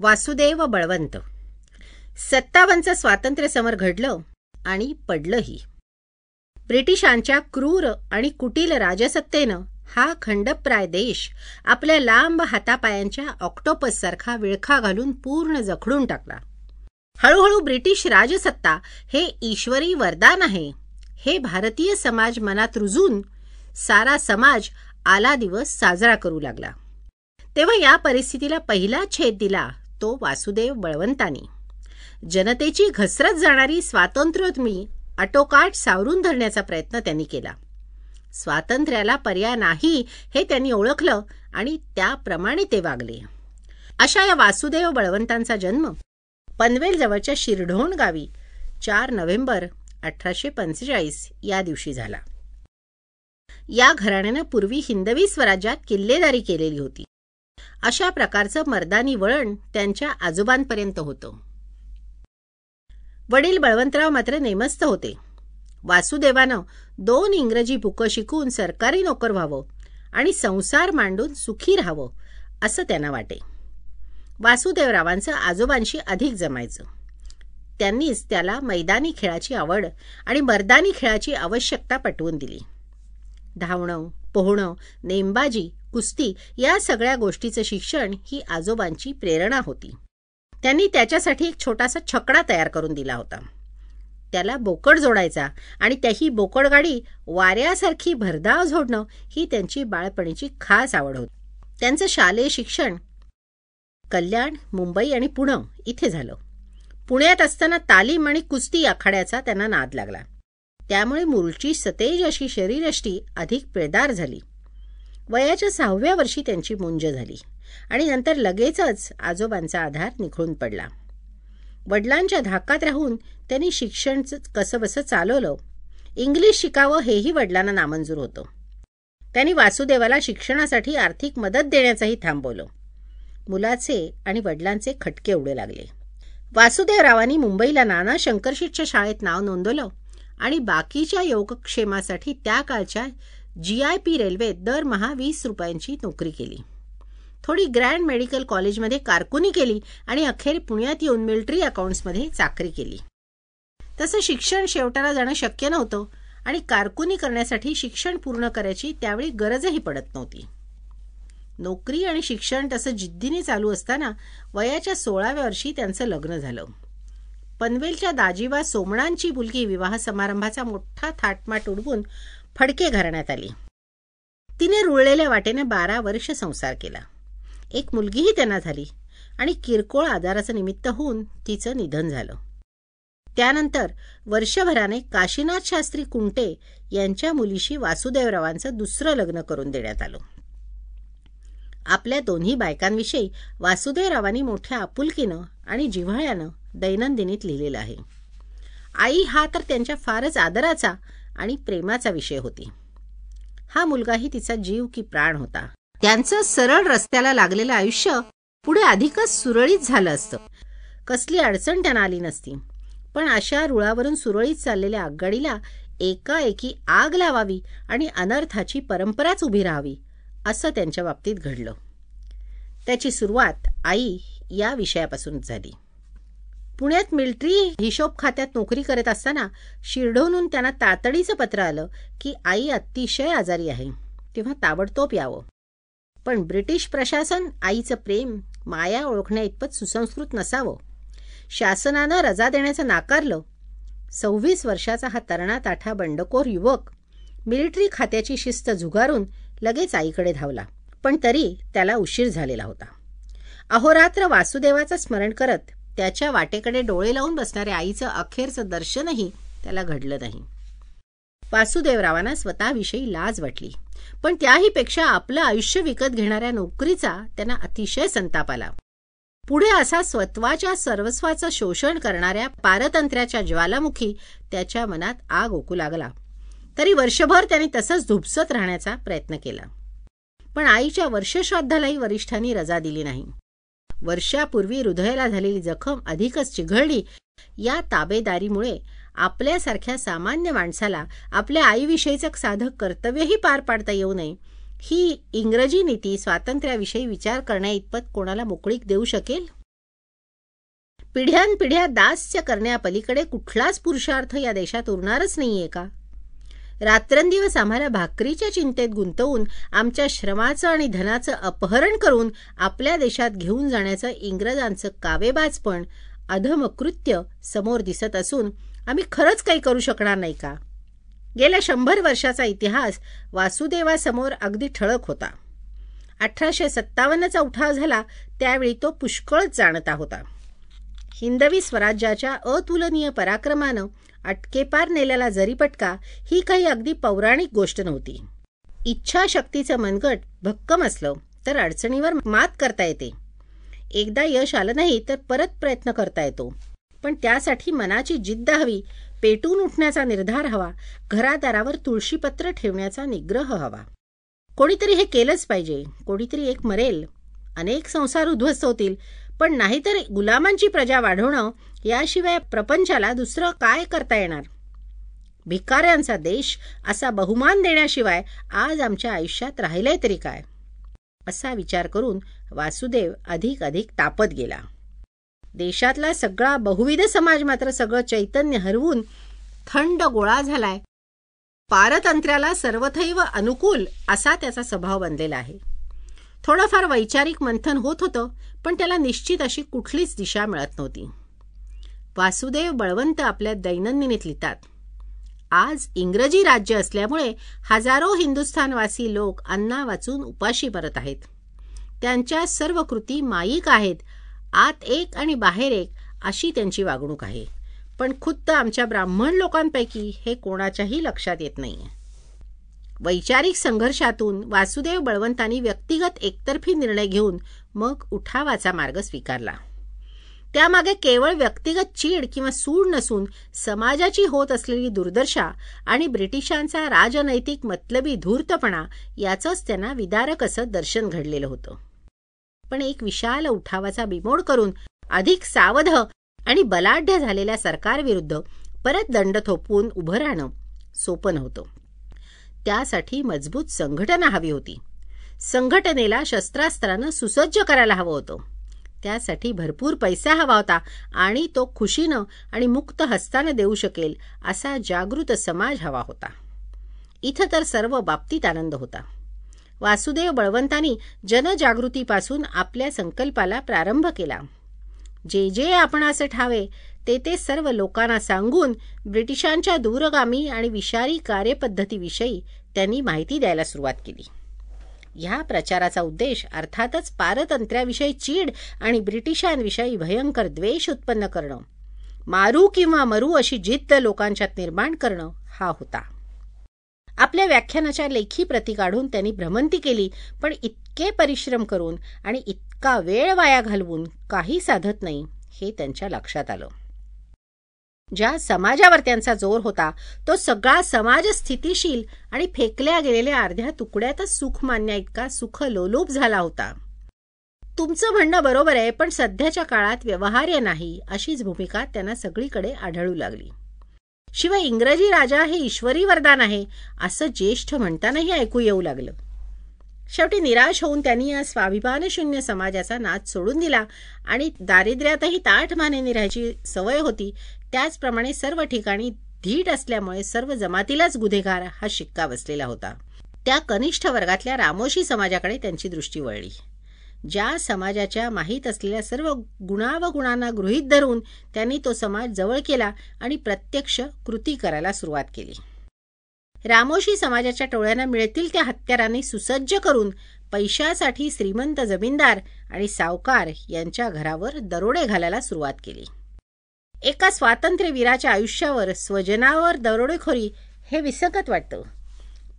वासुदेव बळवंत. सत्तावनचं स्वातंत्र्य समर घडलं आणि पडलंही. ब्रिटिशांच्या क्रूर आणि कुटील राजसत्तेनं हा खंडप्राय देश आपल्या लांब हातापायांच्या ऑक्टोपस सारखा विळखा घालून पूर्ण जखडून टाकला. हळूहळू ब्रिटिश राजसत्ता हे ईश्वरी वरदान आहे हे भारतीय समाज मनात रुजून सारा समाज आला दिवस साजरा करू लागला. तेव्हा या परिस्थितीला पहिला छेद दिला तो वासुदेव बळवंतानी. जनतेची घसरत जाणारी स्वातंत्र्योत्मी अटोकाट सावरून धरण्याचा प्रयत्न त्यांनी केला. स्वातंत्र्याला पर्याय नाही हे त्यांनी ओळखलं आणि त्याप्रमाणे ते वागले. अशा या वासुदेव बळवंतांचा जन्म पनवेल जवळच्या शिरढोण गावी चार नोव्हेंबर अठराशे पंचेचाळीस या दिवशी झाला. या घराण्यानं पूर्वी हिंदवी स्वराज्यात किल्लेदारी केलेली होती. अशा प्रकारचं मर्दानी वळण त्यांच्या आजोबांपर्यंत होतं. वडील बळवंतराव मात्र नेमस्त होते. वासुदेवानं दोन इंग्रजी बुकं शिकून सरकारी नोकर व्हावं आणि संसार मांडून सुखी राहावं असं त्यांना वाटे. वासुदेवरावांचं आजोबांशी अधिक जमायचं. त्यांनीच त्याला मैदानी खेळाची आवड आणि मर्दानी खेळाची आवश्यकता पटवून दिली. धावणं पोहणं नेमबाजी कुस्ती या सगळ्या गोष्टीचं शिक्षण ही आजोबांची प्रेरणा होती. त्यांनी त्याच्यासाठी एक छोटासा छकडा तयार करून दिला होता. त्याला बोकड जोडायचा आणि त्याही बोकड गाडी वाऱ्यासारखी भरधाव झोडणं ही त्यांची बाळपणीची खास आवड होती. त्यांचं शालेय शिक्षण कल्याण मुंबई आणि पुणे इथे झालं. पुण्यात असताना तालीम आणि कुस्ती आखाड्याचा त्यांना नाद लागला. त्यामुळे मूळची सतेज अशी शरीरष्टी अधिक पेदार झाली. वयाच्या सहाव्या वर्षी त्यांची मुंज झाली आणि नंतर लगेचच आजोबांचा आधार निखळून पडला. वडिलांच्या धाकात राहून त्यांनी शिक्षण कसंबसं चालवलं. इंग्लिश शिकावं हेही वडिलांना नामंजूर होतं. त्यांनी वासुदेवाला शिक्षणासाठी आर्थिक मदत देण्याचंही थांबवलं. मुलाचे आणि वडिलांचे खटके उडे लागले. वासुदेवरावांनी मुंबईला नाना शंकरशीटच्या शाळेत नाव नोंदवलं आणि बाकीच्या योगक्षेमासाठी त्या काळच्या जी आय पी रेल्वेत दरमहा वीस रुपयांची नोकरी केली. थोडी ग्रँड मेडिकल कॉलेजमध्ये कारकुनी केली आणि अखेर पुण्यात येऊन मिलिटरी अकाउंट्समध्ये चाकरी केली. तसं शिक्षण शेवटाला जाणं शक्य नव्हतं आणि कारकुनी करण्यासाठी शिक्षण पूर्ण करायची त्यावेळी गरजही पडत नव्हती. नोकरी आणि शिक्षण तसं जिद्दीने चालू असताना वयाच्या सोळाव्या वर्षी त्यांचं लग्न झालं. पनवेलच्या दाजीबा सोमणांची मुलगी विवाह समारंभाचा मोठा थाटमाट उडवून फडके घराण्यात आली. तिने रुळलेल्या वाटेने बारा वर्ष संसार केला. एक मुलगीही त्यांना झाली आणि किरकोळ आजाराचं निमित्त होऊन तिचं निधन झालं. त्यानंतर वर्षभराने काशीनाथ शास्त्री कुंटे यांच्या मुलीशी वासुदेवरावांचं दुसरं लग्न करून देण्यात आलं. आपल्या दोन्ही बायकांविषयी वासुदेवरावांनी मोठ्या आपुलकीनं आणि जिव्हाळ्यानं दैनंदिनीत लिहिलेलं आहे. आई हा तर त्यांच्या फारच आदराचा आणि प्रेमाचा विषय होती. हा मुलगाही तिचा जीव की प्राण होता. त्यांचं सरळ रस्त्याला लागलेलं आयुष्य पुढे अधिकच सुरळीत झालं असतं. कसली अडचण त्यांना आली नसती. पण अशा रुळावरून सुरळीत चाललेल्या आगगाडीला एकाएकी आग लावावी आणि अनर्थाची परंपराच उभी राहावी असं त्यांच्या बाबतीत घडलं. त्याची सुरुवात आई या विषयापासून झाली. पुण्यात मिलिटरी हिशोब खात्यात नोकरी करत असताना शिरढोनून त्यांना तातडीचं पत्र आलं की आई अतिशय आजारी आहे. तेव्हा ताबडतोब यावं. पण ब्रिटिश प्रशासन आईचं प्रेम माया ओळखण्या इतपत सुसंस्कृत नसावं. शासनानं रजा देण्याचं नाकारलं. सव्वीस वर्षाचा हा तरणा ताठा बंडखोर युवक मिलिटरी खात्याची शिस्त झुगारून लगेच आईकडे धावला. पण तरी त्याला उशीर झालेला होता. अहोरात्र वासुदेवाचं स्मरण करत त्याच्या वाटेकडे डोळे लावून बसणाऱ्या आईचं अखेरचं दर्शनही त्याला घडलं नाही. वासुदेवरावांना स्वतःविषयी लाज वाटली. पण त्याहीपेक्षा आपलं आयुष्य विकत घेणाऱ्या नोकरीचा त्यांना अतिशय संताप आला. पुढे असा स्वत्वाच्या सर्वस्वाचं शोषण करणाऱ्या पारतंत्र्याच्या ज्वालामुखी त्याच्या मनात आग ओकू लागला. तरी वर्षभर त्यांनी तसंच धुपसत राहण्याचा प्रयत्न केला. पण आईच्या वर्षश्राद्धालाही वरिष्ठांनी रजा दिली नाही. वर्षापूर्वी हृदयाला झालेली जखम अधिकच चिघळली. या ताबेदारीमुळे आपल्यासारख्या सामान्य माणसाला आपल्या आईविषयीचं साधं कर्तव्यही पार पाडता येऊ नये. ही इंग्रजी नीती स्वातंत्र्याविषयी विचार करण्या इतपत कोणाला मोकळीक देऊ शकेल? पिढ्यानपिढ्या दास्य करण्यापलीकडे कुठलाच पुरुषार्थ या देशात उरणारच नाहीये का? रात्रंदिवस आम्हाला भाकरीच्या चिंतेत गुंतवून आमच्या श्रमाचं आणि धनाचं अपहरण करून आपल्या देशात घेऊन जाण्याचं इंग्रजांचं कावेबाजपण अधमकृत्य समोर दिसत असून आम्ही खरंच काही करू शकणार नाही का? गेल्या शंभर वर्षाचा इतिहास वासुदेवासमोर अगदी ठळक होता. अठराशे सत्तावन्नचा उठाव झाला त्यावेळी तो पुष्कळच जाणता होता. हिंदवी स्वराज्याच्या अतुलनीय पराक्रमानं अटकेपार नेलेला जरीपटका ही काही अगदी पौराणिक गोष्ट नव्हती. इच्छाशक्तीचं मनगट भक्कम असलं तर अडचणीवर मात करता येते. एकदा यश आलं नाही तर परत प्रयत्न करता येतो. पण त्यासाठी मनाची जिद्द हवी पेटून उठण्याचा निर्धार हवा घरादारावर तुळशीपत्र ठेवण्याचा निग्रह हवा. कोणीतरी हे केलंच पाहिजे कोणीतरी एक मरेल. अनेक संसार उद्ध्वस्त होतील पण नाहीतर गुलामांची प्रजा वाढवणं याशिवाय प्रपंचाला दुसरं काय करता येणार? भिकाऱ्यांचा देश असा बहुमान देण्याशिवाय आज आमच्या आयुष्यात राहिलंय तरी काय? असा विचार करून वासुदेव अधिक अधिक तापत गेला. देशातला सगळा बहुविध समाज मात्र सगळं चैतन्य हरवून थंड गोळा झालाय. पारतंत्र्याला सर्वथैव अनुकूल असा त्याचा स्वभाव बनलेला आहे. थोडंफार वैचारिक मंथन होत होतं पण त्याला निश्चित अशी कुठलीच दिशा मिळत नव्हती. वासुदेव बळवंत आपल्या दैनंदिनीत लिहितात आज इंग्रजी राज्य असल्यामुळे हजारो हिंदुस्थानवासी लोक अन्ना वाचून उपाशी परत आहेत. त्यांच्या सर्व कृती माईक आहेत आत एक आणि बाहेर एक अशी त्यांची वागणूक आहे. पण खुद्द आमच्या ब्राह्मण लोकांपैकी हे कोणाच्याही लक्षात येत नाही वैचारिक संघर्षातून वासुदेव बळवंतांनी व्यक्तिगत एकतर्फी निर्णय घेऊन मग उठावाचा मार्ग स्वीकारला. त्यामागे केवळ व्यक्तिगत चीड किंवा सूड नसून समाजाची होत असलेली दुर्दशा आणि ब्रिटिशांचा राजनैतिक मतलबी धूर्तपणा याचंच त्यांना विदारक असं दर्शन घडलेलं होतं. पण एक विशाल उठावाचा बिमोड करून अधिक सावध आणि बलाढ्य झालेल्या सरकारविरुद्ध परत दंड थोपवून उभं राहणं सोपं नव्हतं. त्यासाठी मजबूत संघटना हवी होती. संघटनेला शस्त्रास्त्रानं सुसज्ज करायला हवं होतं. त्यासाठी भरपूर पैसा हवा होता आणि तो खुशीनं आणि मुक्त हस्तानं देऊ शकेल असा जागृत समाज हवा होता. इथं तर सर्व बाबतीत आनंद होता. वासुदेव बळवंतांनी जनजागृतीपासून आपल्या संकल्पाला प्रारंभ केला. जे जे आपण असं ठावे ते ते सर्व लोकांना सांगून ब्रिटिशांच्या दूरगामी आणि विषारी कार्यपद्धतीविषयी त्यांनी माहिती द्यायला सुरुवात केली. ह्या प्रचाराचा उद्देश अर्थातच पारतंत्र्याविषयी चीड आणि ब्रिटिशांविषयी भयंकर द्वेष उत्पन्न करणं. मारू किंवा मरू अशी जिद्द लोकांच्यात निर्माण करणं हा होता. आपल्या व्याख्यानाच्या लेखी प्रती काढून त्यांनी भ्रमंती केली पण इतके परिश्रम करून आणि इतका वेळ वाया घालवून काही साधत नाही हे त्यांच्या लक्षात आलं. ज्या समाजावर त्यांचा जोर होता तो सगळा समाज स्थितीशील आणि फेकल्या गेलेल्या अर्ध्या तुकड्यातच सुख मान्या इतका सुख लोलोप झाला होता. तुमचं म्हणणं बरोबर आहे पण सध्याच्या काळात व्यवहार्य नाही अशीच भूमिका त्यांना सगळीकडे आढळू लागली. शिवाय इंग्रजी राजा हे ईश्वरी वरदान आहे असं ज्येष्ठ म्हणतानाही ऐकू येऊ लागलं. शेवटी निराश होऊन त्यांनी या स्वाभिमानशून्य समाजाचा नाद सोडून दिला आणि दारिद्र्यातही ताठ मानेने राहायची सवय होती. त्याचप्रमाणे सर्व ठिकाणी धीट असल्यामुळे सर्व जमातीलाच गुन्हेगार हा शिक्का बसलेला होता. त्या कनिष्ठ वर्गातल्या रामोशी समाजाकडे त्यांची दृष्टी वळली. ज्या समाजाच्या माहीत असलेल्या सर्व गुणा व गुणांना गृहीत धरून त्यांनी तो समाज जवळ केला आणि प्रत्यक्ष कृती करायला सुरुवात केली. रामोशी समाजाच्या टोळ्यांना मिळतील त्या हत्यारांनी सुसज्ज करून पैशासाठी श्रीमंत जमीनदार आणि सावकार यांच्या घरावर दरोडे घालायला सुरुवात केली. एका स्वातंत्र्यवीराच्या आयुष्यावर स्वजनावर दरोडेखोरी हे विसंगत वाटतं.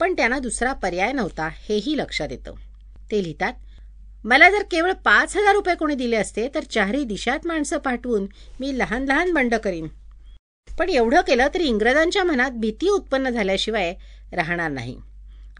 पण त्यांना दुसरा पर्याय नव्हता हेही लक्षात येतं. ते लिहितात मला जर केवळ पाच हजार रुपये कोणी दिले असते तर चारही दिशात माणसं पाठवून मी लहान लहान बंड करीन. पण एवढं केलं तरी इंग्रजांच्या मनात भीती उत्पन्न झाल्याशिवाय राहणार नाही.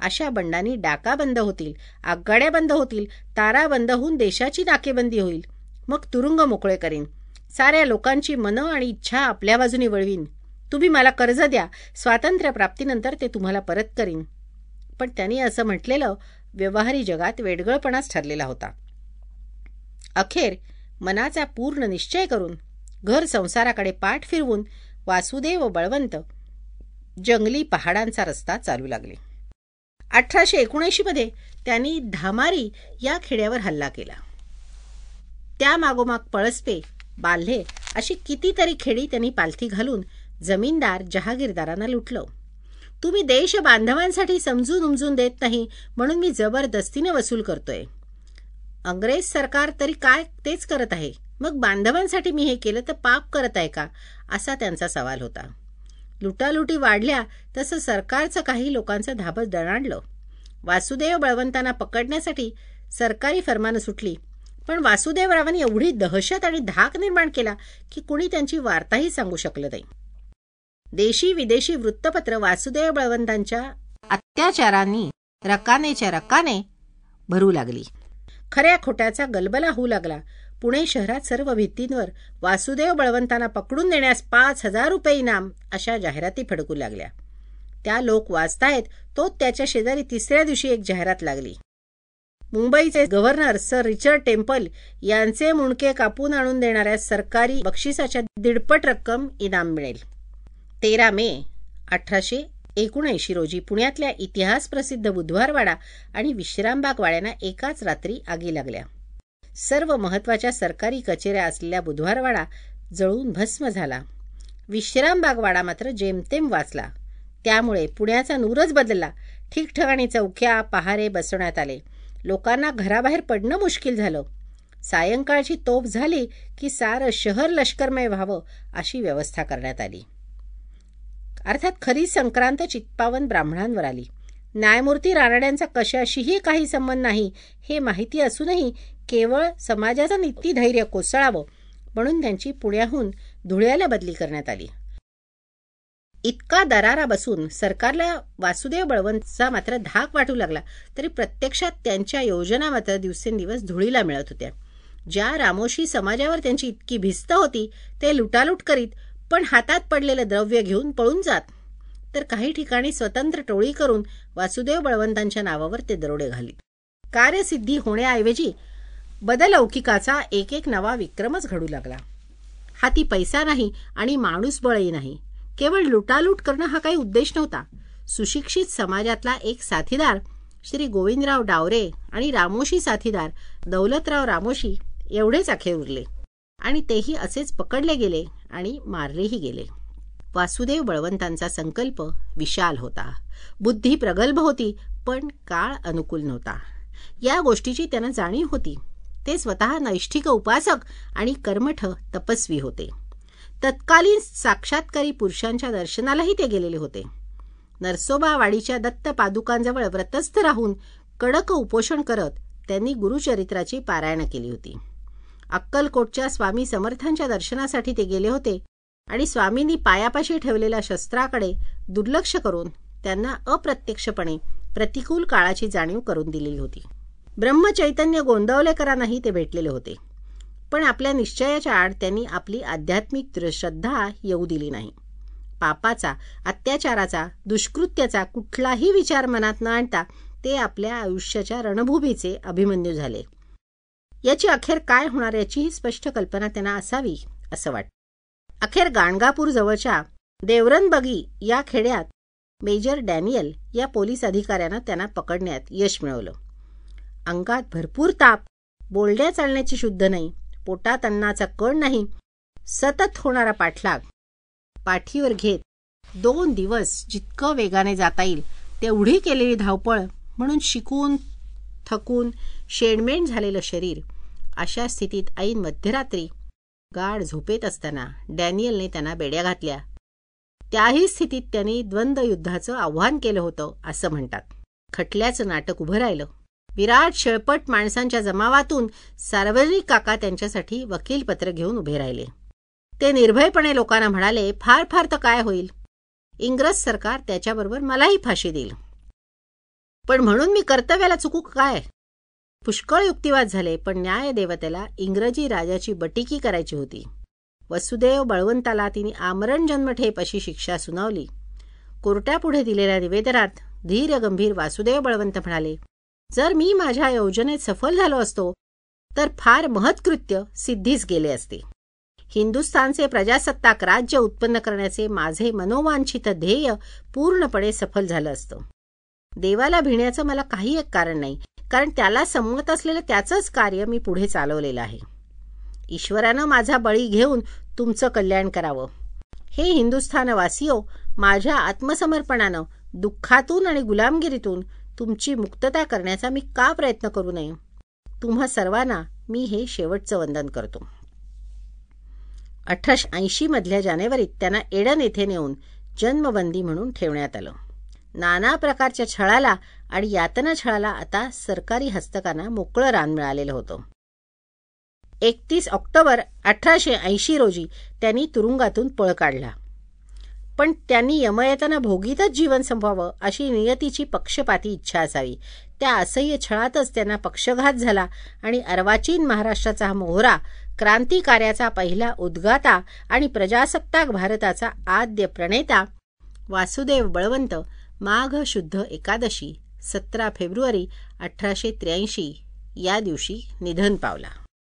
अशा बंडांनी डाका बंद होतील आगगाड्या बंद होतील तारा बंद होऊन देशाची नाकेबंदी होईल. मग तुरुंग मोकळे करीन. साऱ्या लोकांची मनं आणि इच्छा आपल्या बाजूने वळवीन. तुम्ही मला कर्ज द्या स्वातंत्र्य प्राप्तीनंतर ते तुम्हाला परत करीन. पण त्यांनी असं म्हटलेलं व्यवहारी जगात वेडगळपणाच ठरलेला होता. अखेर मनाचा पूर्ण निश्चय करून घर संसाराकडे पाठ फिरवून वासुदेव बळवंत जंगली पहाडांचा रस्ता चालू लागले. अठराशे एकोणऐंशीमध्ये त्यांनी धामारी या खेड्यावर हल्ला केला. त्या मागोमाग पळसपे बाल्हे अशी कितीतरी खेडी त्यांनी पालथी घालून जमीनदार जहागीरदारांना लुटलं. तुम्ही देश बांधवांसाठी समजून उमजून देत नाही म्हणून मी जबरदस्तीने वसूल करतोय. अंग्रेज सरकार तरी काय तेच करत आहे? मग बांधवांसाठी मी हे केलं तर पाप करत आहे का? असा त्यांचा सवाल होता. लुटालुटी वाढल्या तसं सरकारचं काही लोकांचं धाबत दणाणलं. वासुदेव बळवंतांना पकडण्यासाठी सरकारी फरमानं सुटली. पण वासुदेवरावांनी एवढी दहशत आणि धाक निर्माण केला की कुणी त्यांची वार्ताही सांगू शकलं नाही. देशी विदेशी वृत्तपत्र वासुदेव बळवंतांच्या अत्याचारांनी रकानेच्या रकाने भरू लागली. खऱ्या खोट्याचा गलबला होऊ लागला. पुणे शहरात सर्व भित्तींवर वासुदेव बळवंतांना पकडून देण्यास पाच हजार रुपये इनाम अशा जाहिराती फडकू लागल्या. त्या लोक वाचतायत तो त्याच्या शेजारी तिसऱ्या दिवशी एक जाहिरात लागली. मुंबईचे गव्हर्नर सर रिचर्ड टेम्पल यांचे मुणके कापून आणून देणाऱ्या सरकारी बक्षिसाच्या दीडपट रक्कम इनाम मिळेल. तेरा मे अठराशे एकोणऐंशी रोजी पुण्यातल्या इतिहास प्रसिद्ध बुधवारवाडा आणि विश्रामबाग वाड्यांना एकाच रात्री आगी लागल्या. सर्व महत्त्वाच्या सरकारी कचेऱ्या असलेल्या बुधवारवाडा जळून भस्म झाला. विश्रामबागवाडा मात्र जेमतेम वाचला. त्यामुळे पुण्याचा नूरच बदलला. ठिकठिकाणी चौक्या पहारे बसवण्यात आले. लोकांना घराबाहेर पडणं मुश्किल झालं. सायंकाळची तोफ झाली की सारं शहर लष्करमय व्हावं अशी व्यवस्था करण्यात आली. अर्थात खरी संक्रांत चित्पावन ब्राह्मणांवर आली. न्यायमूर्ती रानड्यांचा कशाशीही काही संबंध नाही हे माहिती असूनही केवळ समाजाचं धैर्य कोसळावं म्हणून त्यांची पुण्याहून धुळ्याला बदली करण्यात आली. इतका दरारा बसून सरकारला वासुदेव बळवंतचा मात्र धाक वाटू लागला तरी प्रत्यक्षात त्यांच्या योजना मात्र दिवसेंदिवस धुळीला मिळत होत्या. ज्या रामोशी समाजावर त्यांची इतकी भिस्त होती ते लुटालूट करीत पण हातात पडलेलं द्रव्य घेऊन पळून जात तर काही ठिकाणी स्वतंत्र टोळी करून वासुदेव बळवंतांच्या नावावर ते दरोडे घालीत कार्यसिद्धी होण्याऐवजी बदलौकिकाचा एक एक नवा विक्रमच घडू लागला. हाती पैसा नाही आणि माणूस बळही नाही. केवळ लुटालूट करणं हा काही उद्देश नव्हता. सुशिक्षित समाजातला एक साथीदार श्री गोविंदराव डावरे आणि रामोशी साथीदार दौलतराव रामोशी एवढेच अखेर उरले. आणि तेही असेच पकडले गेले आणि मारलेही गेले. वासुदेव बळवंतांचा संकल्प विशाल होता. बुद्धी प्रगल्भ होती पण काळ अनुकूल नव्हता. या गोष्टीची त्यांना जाणीव होती. ते स्वतः नैष्ठिक उपासक आणि कर्मठ तपस्वी होते. तत्कालीन साक्षात्कारी पुरुषांच्या दर्शनालाही ते गेलेले होते. नरसोबावाडीच्या दत्त पादुकांजवळ व्रतस्थ राहून कडक उपोषण करत त्यांनी गुरुचरित्राची पारायण केली होती. अक्कलकोटच्या स्वामी समर्थांच्या दर्शनासाठी ते गेले होते. आणि स्वामींनी पायापाशी ठेवलेल्या शस्त्राकडे दुर्लक्ष करून त्यांना अप्रत्यक्षपणे प्रतिकूल काळाची जाणीव करून दिलेली होती. ब्रह्मचैतन्य गोंदवलेकरांनाही ते भेटलेले होते. पण आपल्या निश्चयाच्या आड त्यांनी आपली आध्यात्मिक श्रद्धा येऊ दिली नाही. पापाचा अत्याचाराचा दुष्कृत्याचा कुठलाही विचार मनात न आणता ते आपल्या आयुष्याच्या रणभूमीचे अभिमन्यू झाले. याची अखेर काय होणार याचीही स्पष्ट कल्पना त्यांना असावी असं वाटतं. अखेर गाणगापूर जवळच्या देवरनबगी या खेड्यात मेजर डॅनियल या पोलीस अधिकाऱ्यानं त्यांना पकडण्यात यश मिळवलं. अंगात भरपूर ताप बोलण्या चालण्याची शुद्ध नाही पोटात अन्नाचा कण नाही सतत होणारा पाठलाग. पाठीवर घेत दोन दिवस जितकं वेगाने जाता येईल तेवढी केलेली धावपळ म्हणून शिकून थकून शेणमेण झालेलं शरीर अशा स्थितीत ऐन मध्यरात्री गाढ झोपेत असताना डॅनियलने त्यांना बेड्या घातल्या. त्याही स्थितीत त्यांनी द्वंद्व युद्धाचं आव्हान केलं होतं असं म्हणतात. खटल्याचं नाटक उभं राहिलं. विराट शेळपट माणसांच्या जमावातून सार्वजनिक काका त्यांच्यासाठी वकील पत्र घेऊन उभे राहिले. ते निर्भयपणे लोकांना म्हणाले फार फार तर काय होईल? इंग्रज सरकार त्याच्याबरोबर मलाही फाशी देईल. पण म्हणून मी कर्तव्याला चुकू काय? पुष्कळ युक्तिवाद झाले पण न्यायदेवतेला इंग्रजी राजाची बटिकी करायची होती. वसुदेव बळवंताला तिने आमरण जन्मठेप अशी शिक्षा सुनावली. कोर्टापुढे दिलेल्या निवेदनात धीर गंभीर वासुदेव बळवंत म्हणाले जर मी माझ्या योजनेत सफल झालो असतो तर फार महत्कृत्य सिद्धीस गेले असते. हिंदुस्थानचे प्रजासत्ताक राज्य उत्पन्न करण्याचे माझे मनोवांछित ध्येय पूर्णपणे सफल झालं असतं. देवाला भिण्याचं मला काही एक कारण नाही कारण त्याला संमत असलेलं त्याचंच कार्य मी पुढे चालवलेलं आहे. ईश्वरानं माझा बळी घेऊन तुमचं कल्याण करावं. हे हिंदुस्थानवासियो माझ्या आत्मसमर्पणानं दुःखातून आणि गुलामगिरीतून तुमची मुक्तता करण्याचा मी का प्रयत्न करू नये? तुम्हा सर्वांना मी हे शेवटचं वंदन करतो. अठराशे ऐंशी मधल्या जानेवारीत त्यांना एडन येथे नेऊन जन्मबंदी म्हणून ठेवण्यात आलं. नाना प्रकारच्या छळाला आणि यातना छळाला आता सरकारी हस्तकांना मोकळं रान मिळालेलं होतं. एकतीस ऑक्टोबर अठराशे ऐंशी रोजी त्यांनी तुरुंगातून पळ काढला. पण त्यांनी यमयतना भोगीतच जीवन संपवावं अशी नियतीची पक्षपाती इच्छा असावी. त्या असह्य छळातच त्यांना पक्षघात झाला आणि अर्वाचीन महाराष्ट्राचा हा मोहरा क्रांतिकार्याचा पहिला उद्गाता आणि प्रजासत्ताक भारताचा आद्य प्रणेता वासुदेव बळवंत माघ शुद्ध एकादशी सतरा फेब्रुवारी अठराशे त्र्याऐंशी या दिवशी निधन पावला.